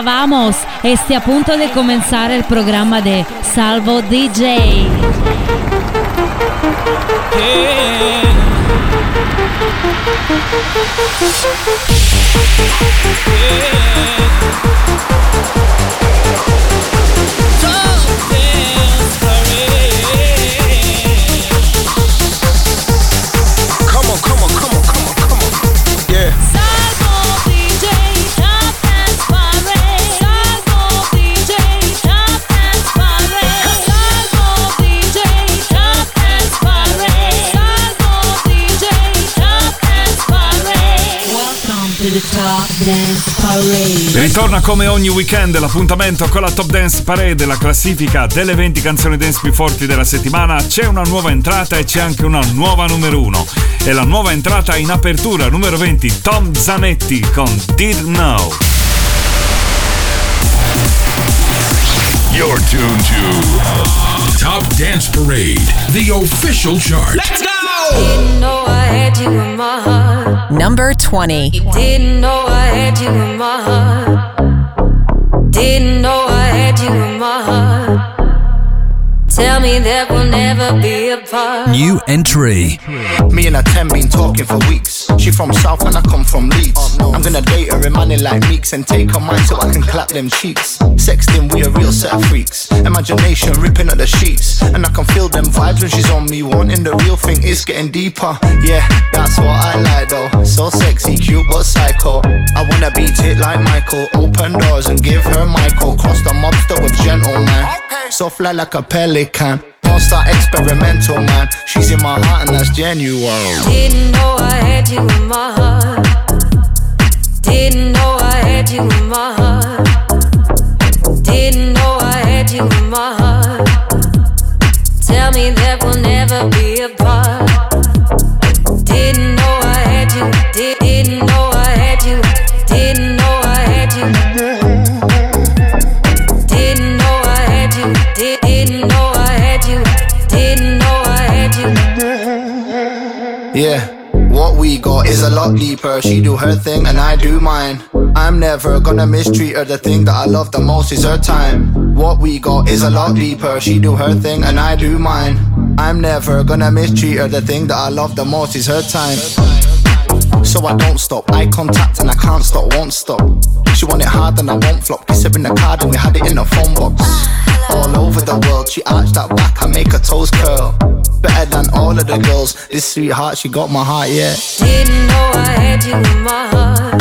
Hola, vamos. Este a punto de comenzar el programa de Salvo DJ. Ritorna come ogni weekend l'appuntamento con la Top Dance Parade, la classifica delle 20 canzoni dance più forti della settimana. C'è una nuova entrata e c'è anche una nuova numero 1. E la nuova entrata in apertura, numero 20, Tom Zanetti con Did Know. You're tuned to Top Dance Parade, the official chart. Let's go! Didn't know I had you in my heart. Number 20. Didn't know I had you in my heart. Didn't know I had you in my heart. Tell me that we'll never be apart. New entry. Me and a 10 been talking for weeks. She from South and I come from Leeds. Oh, I'm gonna date her in money like Meeks and take her mind so I can clap them cheeks. Sexting, we a real set of freaks. Imagination ripping at the sheets. And I can feel them vibes when she's on me. Wanting the real thing is getting deeper. Yeah, that's what I like though. So sexy, cute, but psycho. I wanna beat it like Michael. Open doors and give her Michael. Cross the mobster with gentleman. So fly like a pelican. Don't experimental, man. She's in my heart and that's genuine. Didn't know I had you in my heart. Didn't know I had you in my heart. Didn't know I had you in my heart. Tell me that we'll never be apart. Didn't Yeah. What we got is a lot deeper. She do her thing and I do mine. I'm never gonna mistreat her. The thing that I love the most is her time. What we got is a lot deeper. She do her thing and I do mine. I'm never gonna mistreat her. The thing that I love the most is her time. So I don't stop. Eye contact and I can't stop, won't stop. She want it hard and I won't flop. Kiss her in the card and we had it in the phone box. All over the world, she arched that back, I make her toes curl. Better than all of the girls. This sweetheart, she got my heart, yeah. Didn't know I had you in my heart.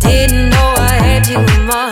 Didn't know I had you in my heart.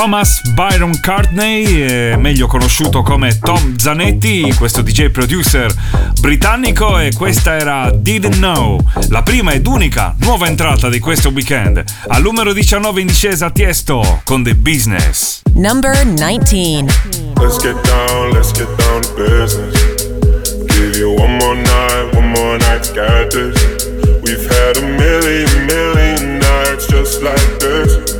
Thomas Byron Cartney, eh, meglio conosciuto come Tom Zanetti, questo DJ producer britannico e questa era Didn't Know, la prima ed unica nuova entrata di questo weekend. Al numero 19 in discesa Tiesto con The Business. Number 19. Let's get down, let's get down to business. Give you one more night, one more night to get this. We've had a million, million nights just like this.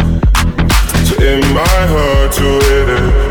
my heart to hit it.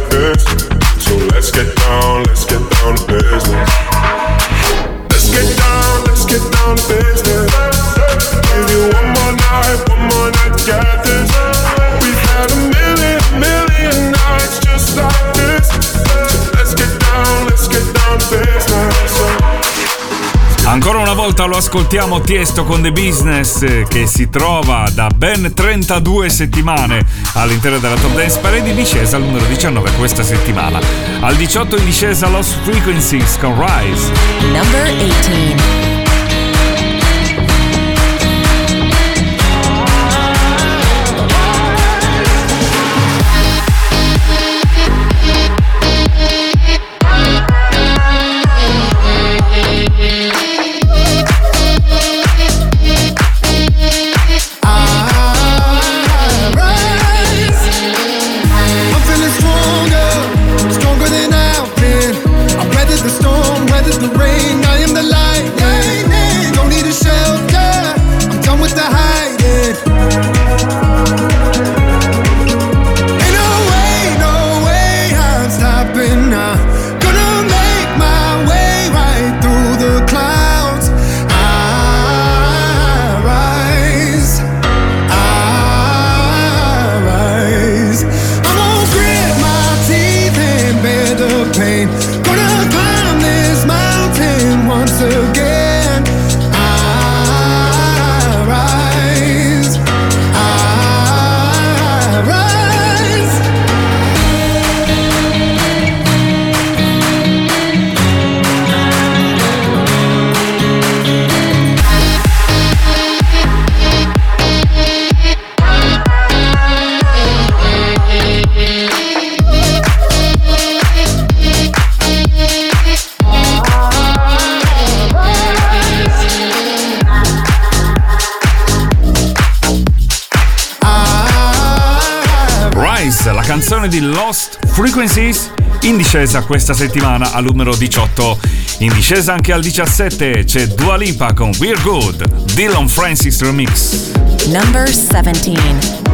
ascoltiamo Tiesto con The Business che si trova da ben 32 settimane all'interno della Top Dance Parade in discesa al numero 19 questa settimana. Al 18 in discesa Lost Frequencies con Rise. Number 18. Lost Frequencies in discesa questa settimana al numero 18. In discesa anche al 17 c'è Dua Lipa con We're Good, Dylan Francis Remix. Number 17.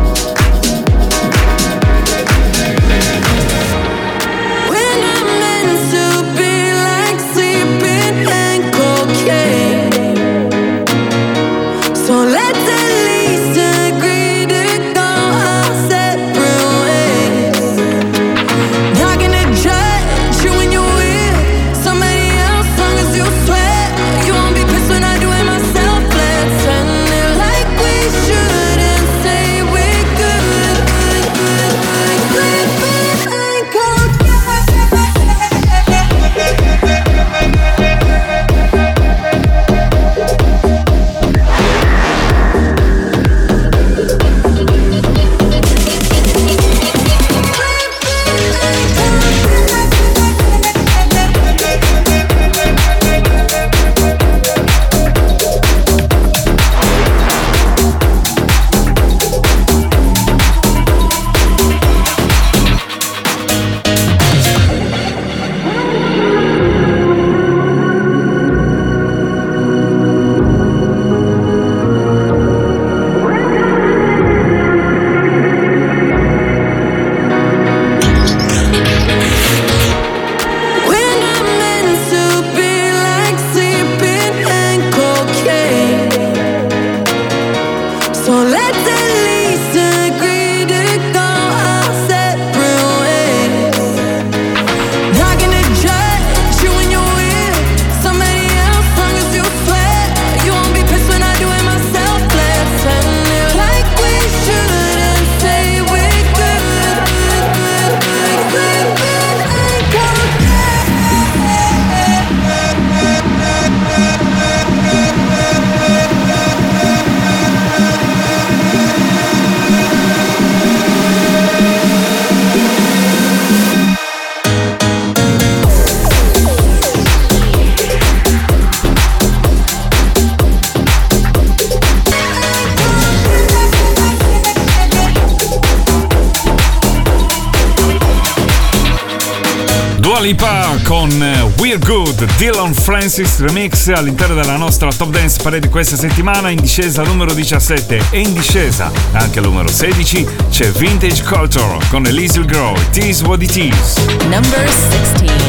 World Dylan Francis Remix all'interno della nostra Top Dance Parade questa settimana in discesa numero 17 e in discesa anche al numero 16 c'è Vintage Culture con Elysium Grow Tease What It Is. Number 16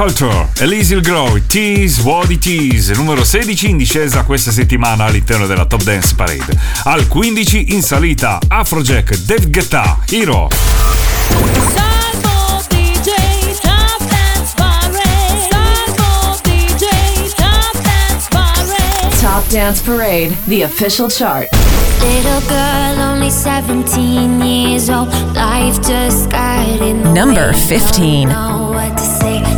Culture, Elysial Grow, Tease, What Tease, numero 16 in discesa questa settimana all'interno della Top Dance Parade. Al 15 in salita Afrojack, Dev Guetta, Hero. Top Dance Parade, the official chart. Little girl, only 17 years old. Life just got in Number 15.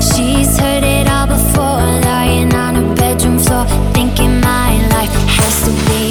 she's heard it all before, lying on her bedroom floor, thinking my life has to be.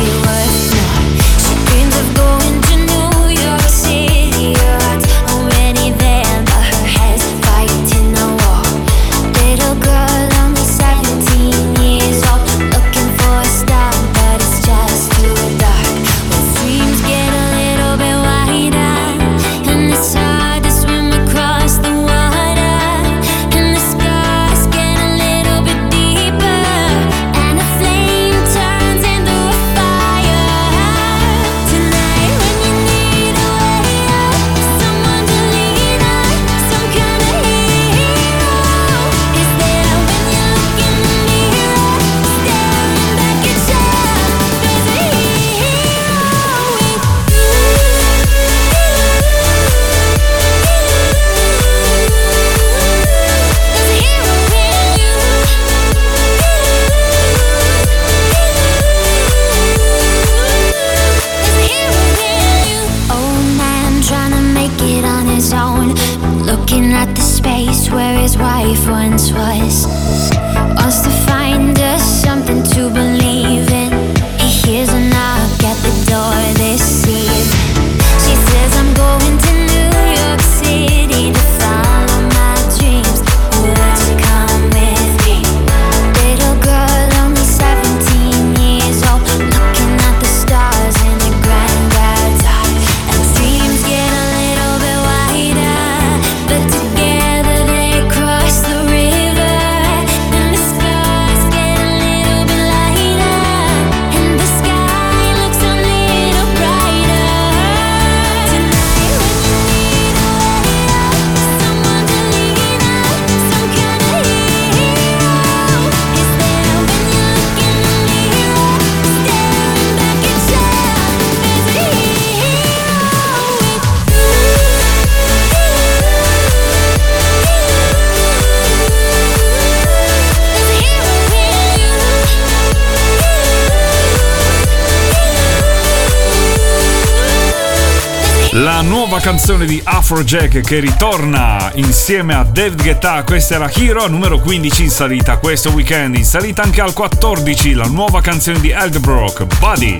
la nuova canzone di Afrojack che ritorna insieme a David Guetta, questa era Hero, numero 15 in salita questo weekend, in salita anche al 14 la nuova canzone di Eldbrook, Buddy.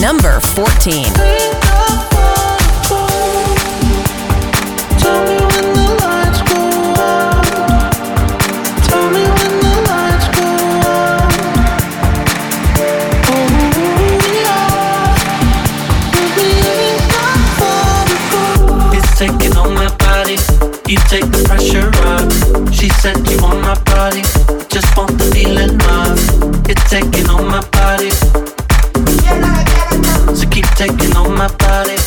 Number 14 You take the pressure off. She said you want my body, just want the feeling of it taking on my body. So keep taking on my body.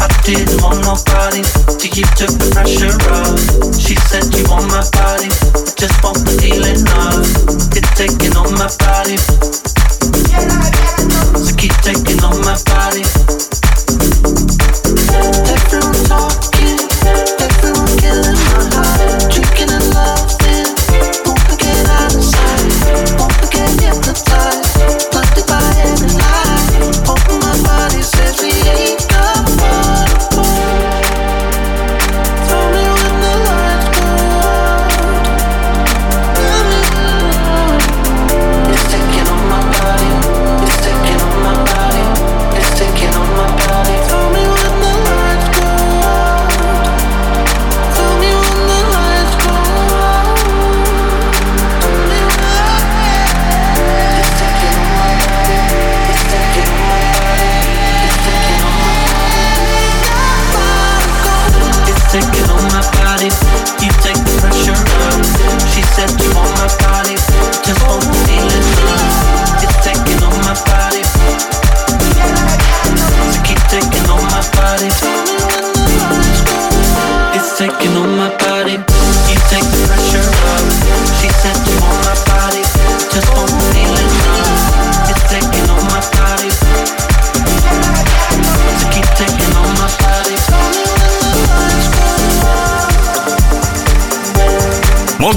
I didn't want nobody till you took the pressure off. She said you want my body, just want the feeling of it taking on my body. So keep taking on my body.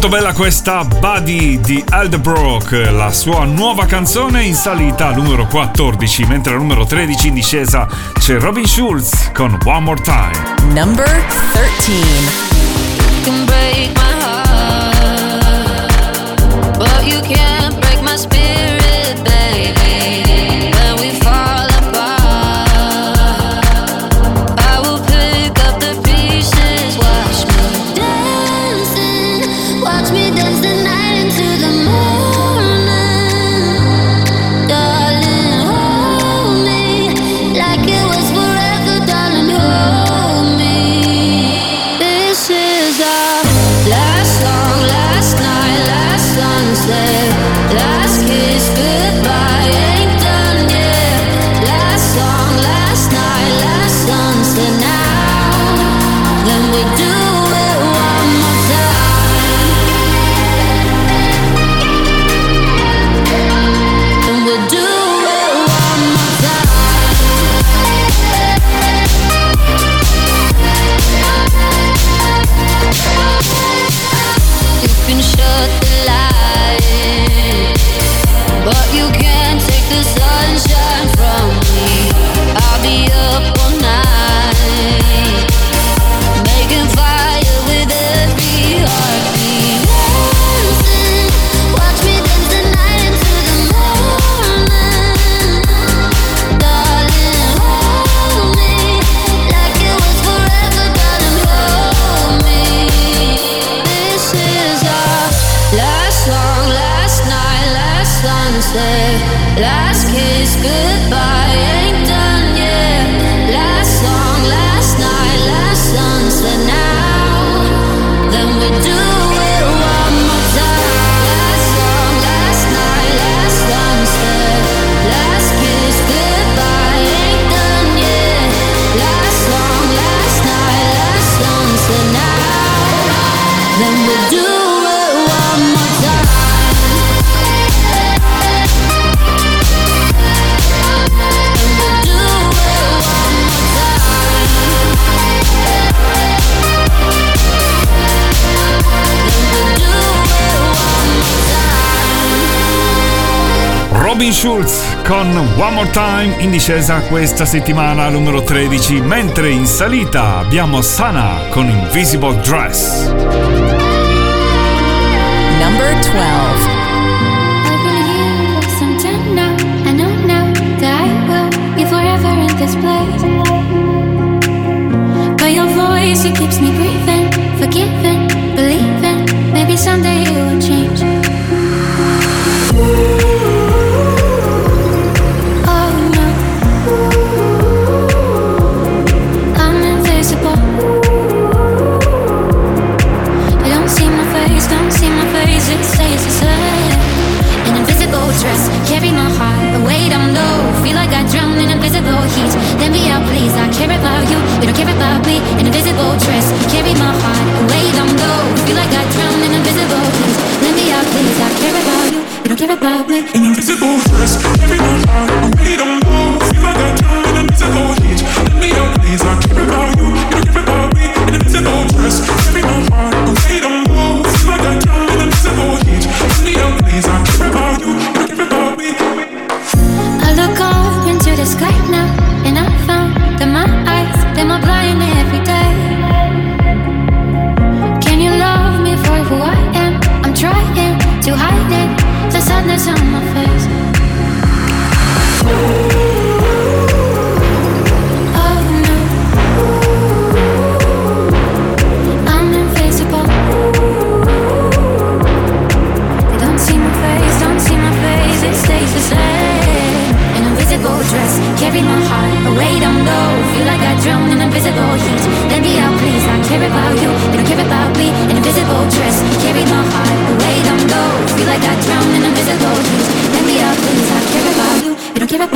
Molto bella questa Buddy di Aldebrook, la sua nuova canzone in salita al numero 14, mentre al numero 13 in discesa c'è Robin Schulz con One More Time. Number 13. Time in discesa questa settimana numero 13, mentre in salita abbiamo Sana con Invisible Dress. Number 12 Place. By your voice, it keeps me breathing, forgiving.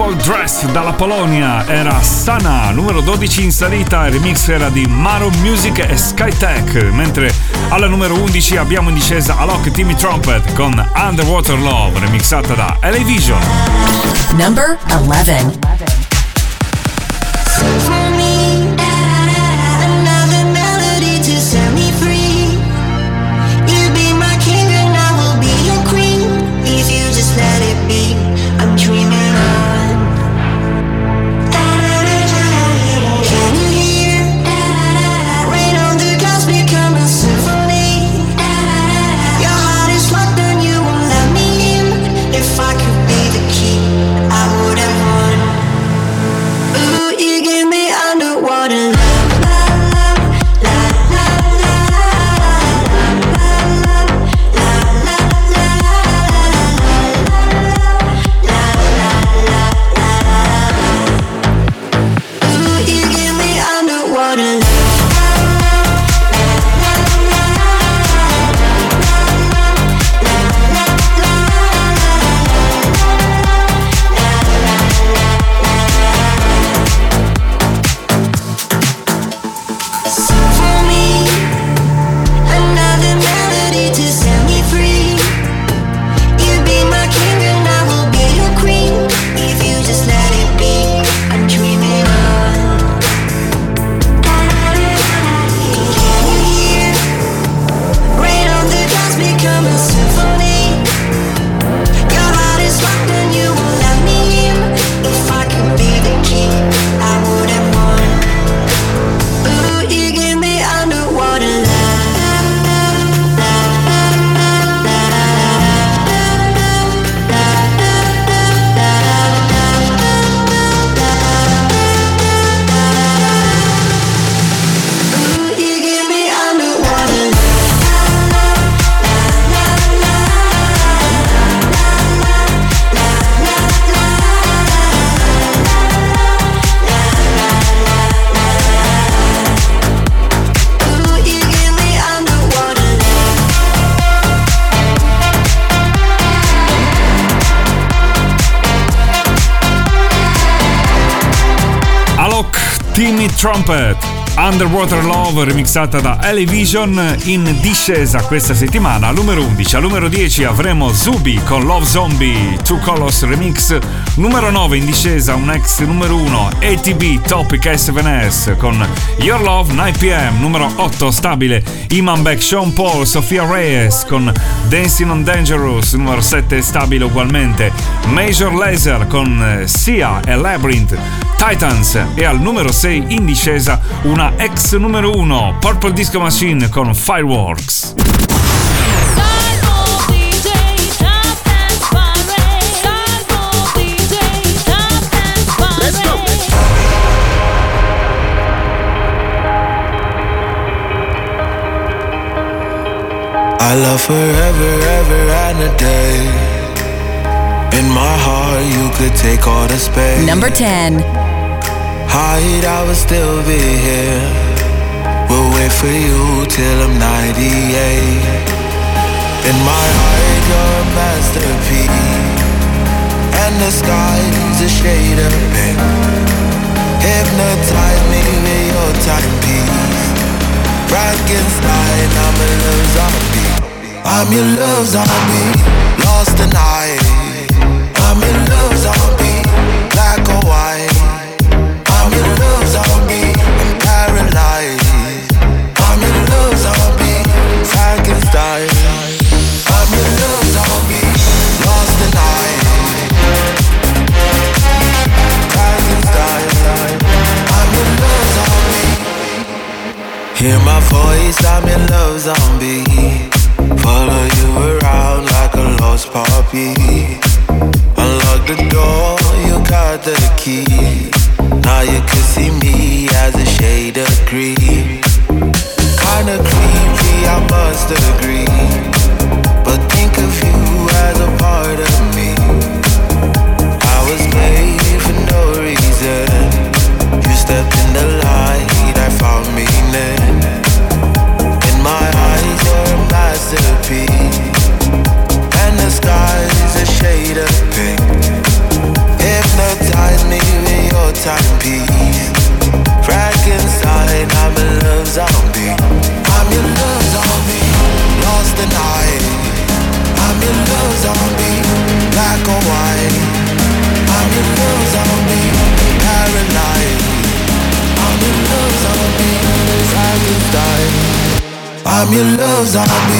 Humble Dress dalla Polonia era Sana, numero 12 in salita, il remix era di Maro Music e Skytech, mentre alla numero 11 abbiamo in discesa Alok Timmy Trumpet con Underwater Love, remixata da LA Vision. Number 11 Trumpet. Underwater Love remixata da Elevision in discesa questa settimana al numero 11. Al numero 10 avremo Zubi con Love Zombie Two Colors Remix. Numero 9 in discesa un ex numero 1 ATB Topic S7S con Your Love 9pm. Numero 8 stabile Iman Beck Sean Paul Sofia Reyes con Dancing on Dangerous. Numero 7 stabile ugualmente Major Laser con Sia e Labyrinth. Titans e al numero 6 in discesa una ex numero 1 Purple Disco Machine con Fireworks. I love forever, ever and a day. In my heart, you could take all the space. Number 10. Hide, I will still be here. We'll wait for you till I'm 98. In my heart, you're a masterpiece. And the sky's a shade of pink. Hypnotize me with your timepiece. Frankenstein, I'm a love zombie. I'm your love zombie. Lost tonight. I'm your love zombie. Hear my voice, I'm your love zombie. Follow you around like a lost puppy. Unlock the door, you got the key. Now you can see me as a shade of green. Kinda creepy, I must agree. But think of you as a part of me. Zombie.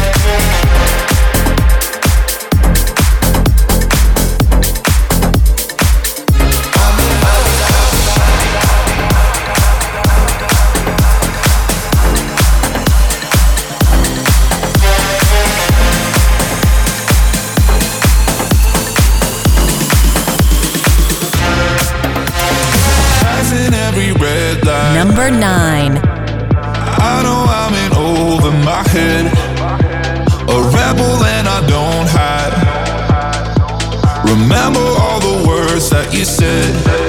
All the words that you said.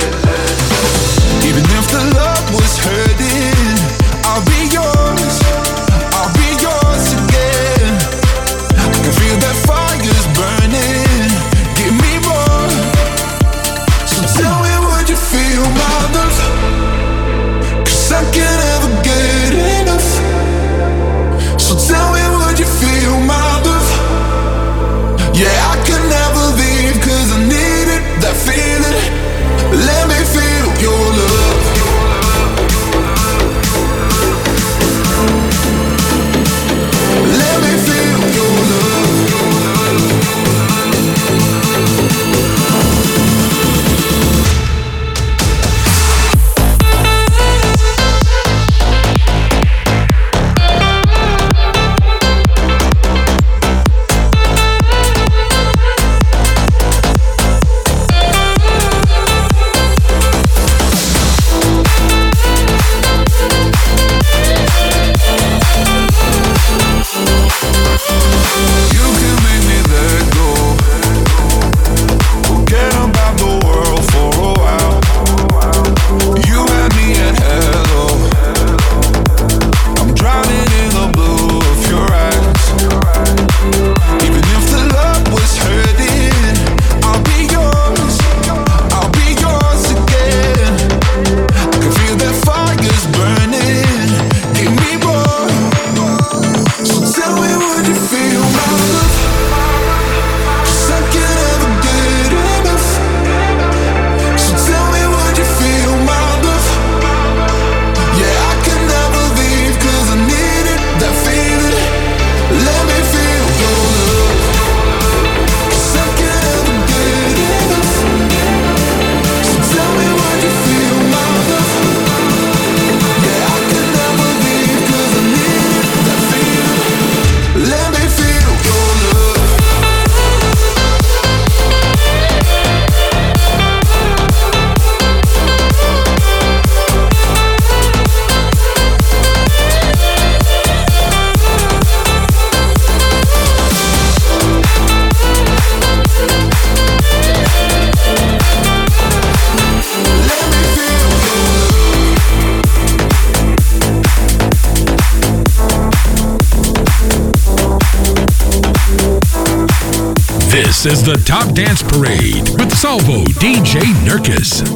This is the Top Dance Parade with Salvo DJ Nurkis.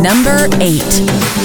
Number 8.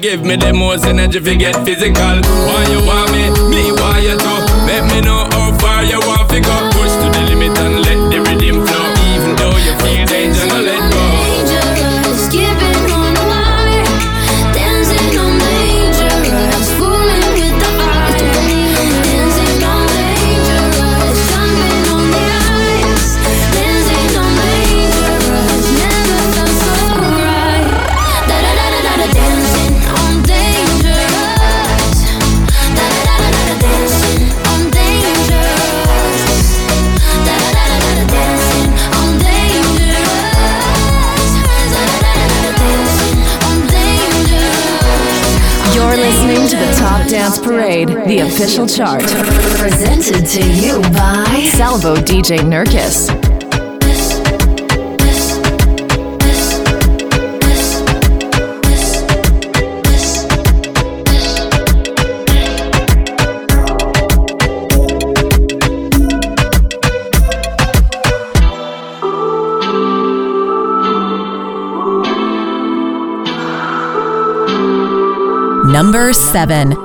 give me the most energy if you get physical. Why you want me? Me want you too. Let me know how far you want to go. Parade, the official chart. Presented to you by Salvo DJ Nurkis. number seven.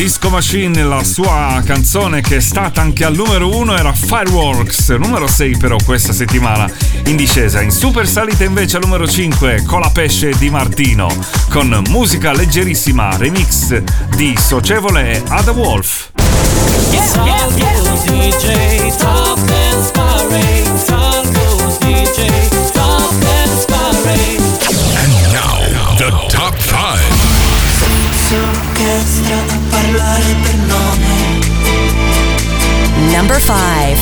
Disco Machine, la sua canzone che è stata anche al numero 1 era Fireworks, numero 6 però questa settimana in discesa. In super salita invece al numero 5 Colapesce di Martino con musica leggerissima, remix di Socievole e Ada Wolf. Yeah, yeah, yeah. And now the top 5 parlare per nome. Number 5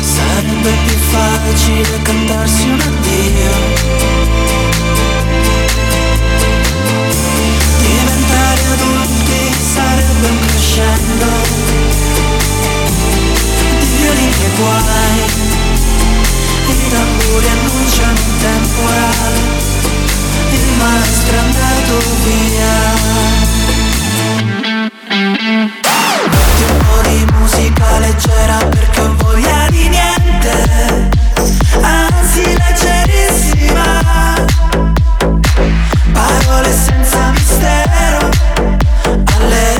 Sarebbe più facile cantarsi un addio. Diventare adulti sarebbe un crescendo di violini e guai. I tamburi annunciano un temporale, il maestro è andato via. musica leggera perché ho voglia di niente. Anzi leggerissima. Parole senza mistero. Alle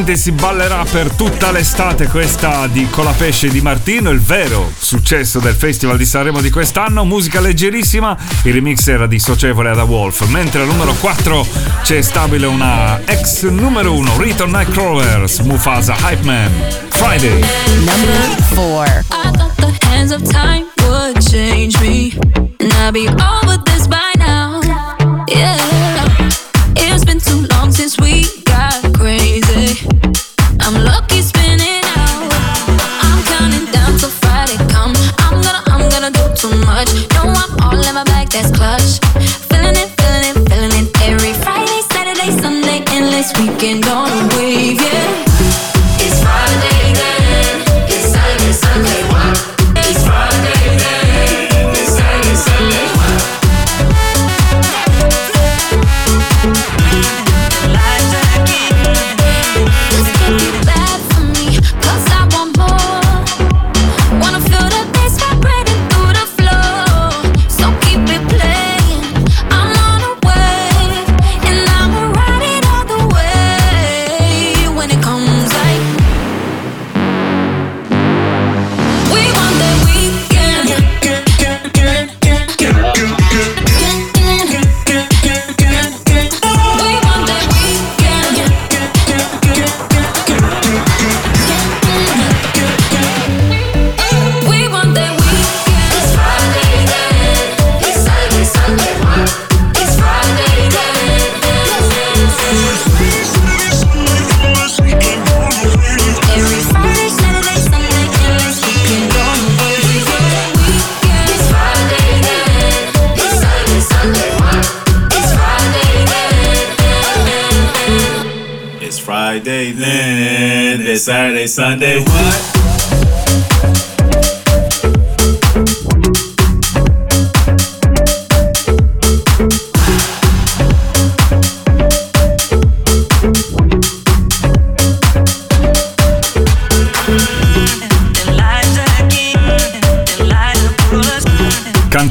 Sicuramente si ballerà per tutta l'estate questa di Colapesce di Martino, il vero successo del Festival di Sanremo di quest'anno, musica leggerissima, il remix era di Socievole Ada Wolf, mentre al numero 4 c'è stabile una ex numero 1, Return Nightcrawlers, Mufasa Hype Man, Friday. Number 4. I thought the hands of time would change me. And I'd be over Sunday, Sunday, what?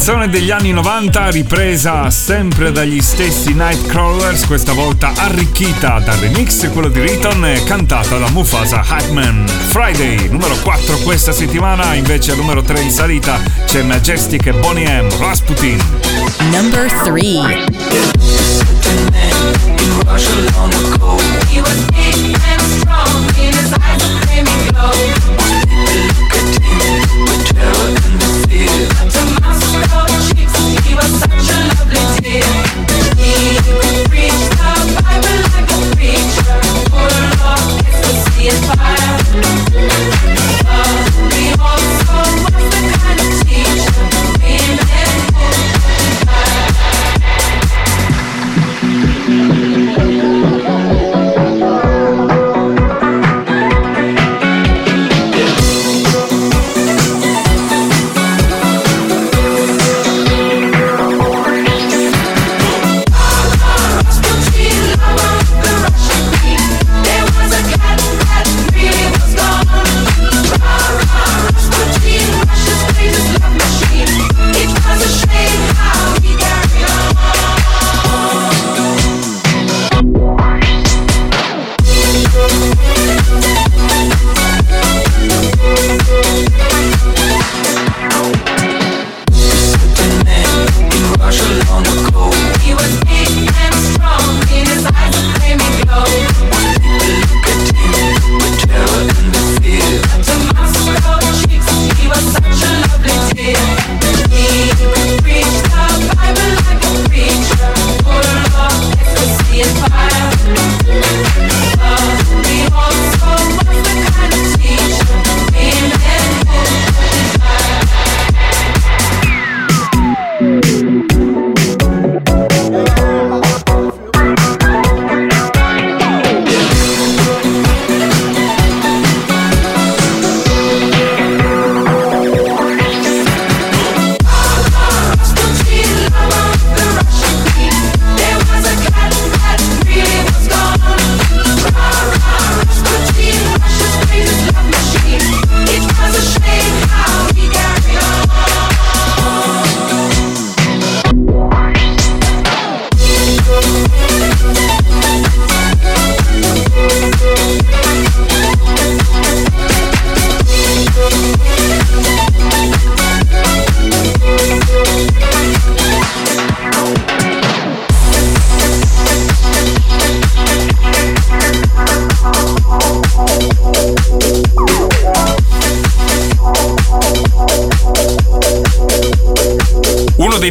Canzone degli anni 90 ripresa sempre dagli stessi Nightcrawlers, questa volta arricchita dal remix, quello di Riton e cantata da Mufasa Hackman. Friday, numero 4 questa settimana, invece al numero 3 in salita c'è Majestic e Bonnie M, Rasputin. Number 3.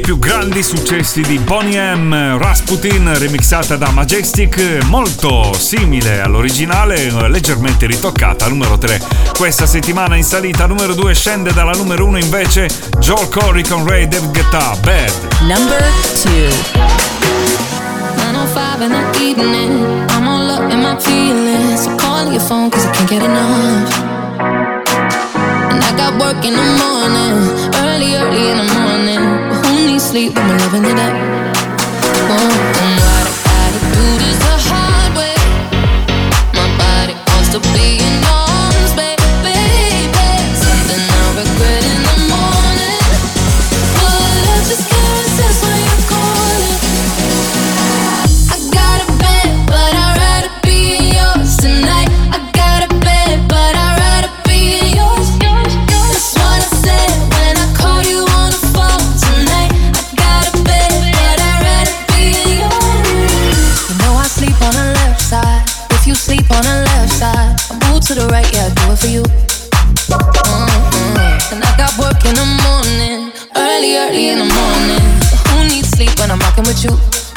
più grandi successi di Bonnie M, Rasputin, remixata da Majestic, molto simile all'originale, leggermente ritoccata, numero 3. Questa settimana in salita, numero 2 scende dalla numero 1 invece Joel Corey con Ray Dev Guetta, Bad. Number 2 905 in the evening. I'm all up in my feelings. So call your phone cause I can't get enough. And I got work in the morning, early, early in the morning. sleep when we're loving it up. Mm-hmm. early in the morning. Who needs sleep when I'm rocking with you?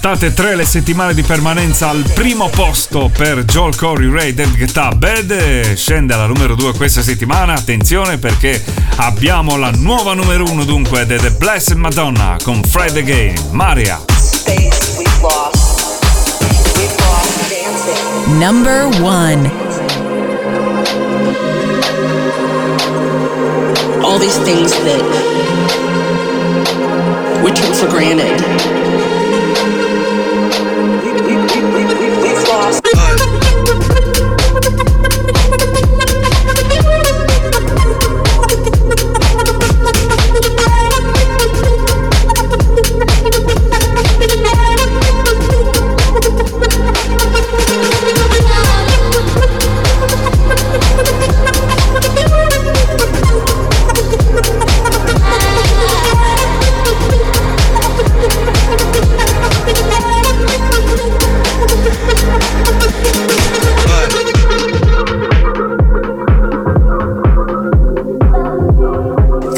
state tre le settimane di permanenza al primo posto per Joel Corey Ray del Guitar Bad. Scende alla numero 2 questa settimana. Attenzione perché abbiamo la nuova numero 1 dunque di The Blessed Madonna con Fred Again, Maria. Space we've lost. We've lost dancing. Number 1 All these things that we took for granted.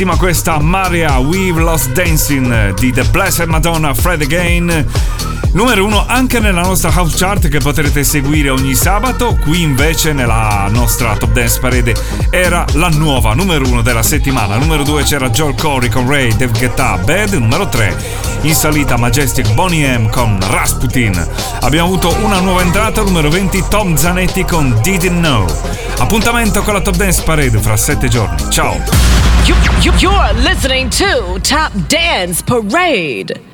Bellissima questa Maria We've Lost Dancing di The Blessed Madonna Fred Again. Numero uno anche nella nostra house chart che potrete seguire ogni sabato. Qui invece nella nostra Top Dance Parade era la nuova numero uno della settimana. Numero due c'era Joel Corey con Ray, Dave Guetta, Bad. Numero tre in salita Majestic Bonnie M con Rasputin. Abbiamo avuto una nuova entrata, numero 20 Tom Zanetti con Didn't Know. Appuntamento con la Top Dance Parade fra sette giorni. Ciao! You, you, you're listening to Top Dance Parade.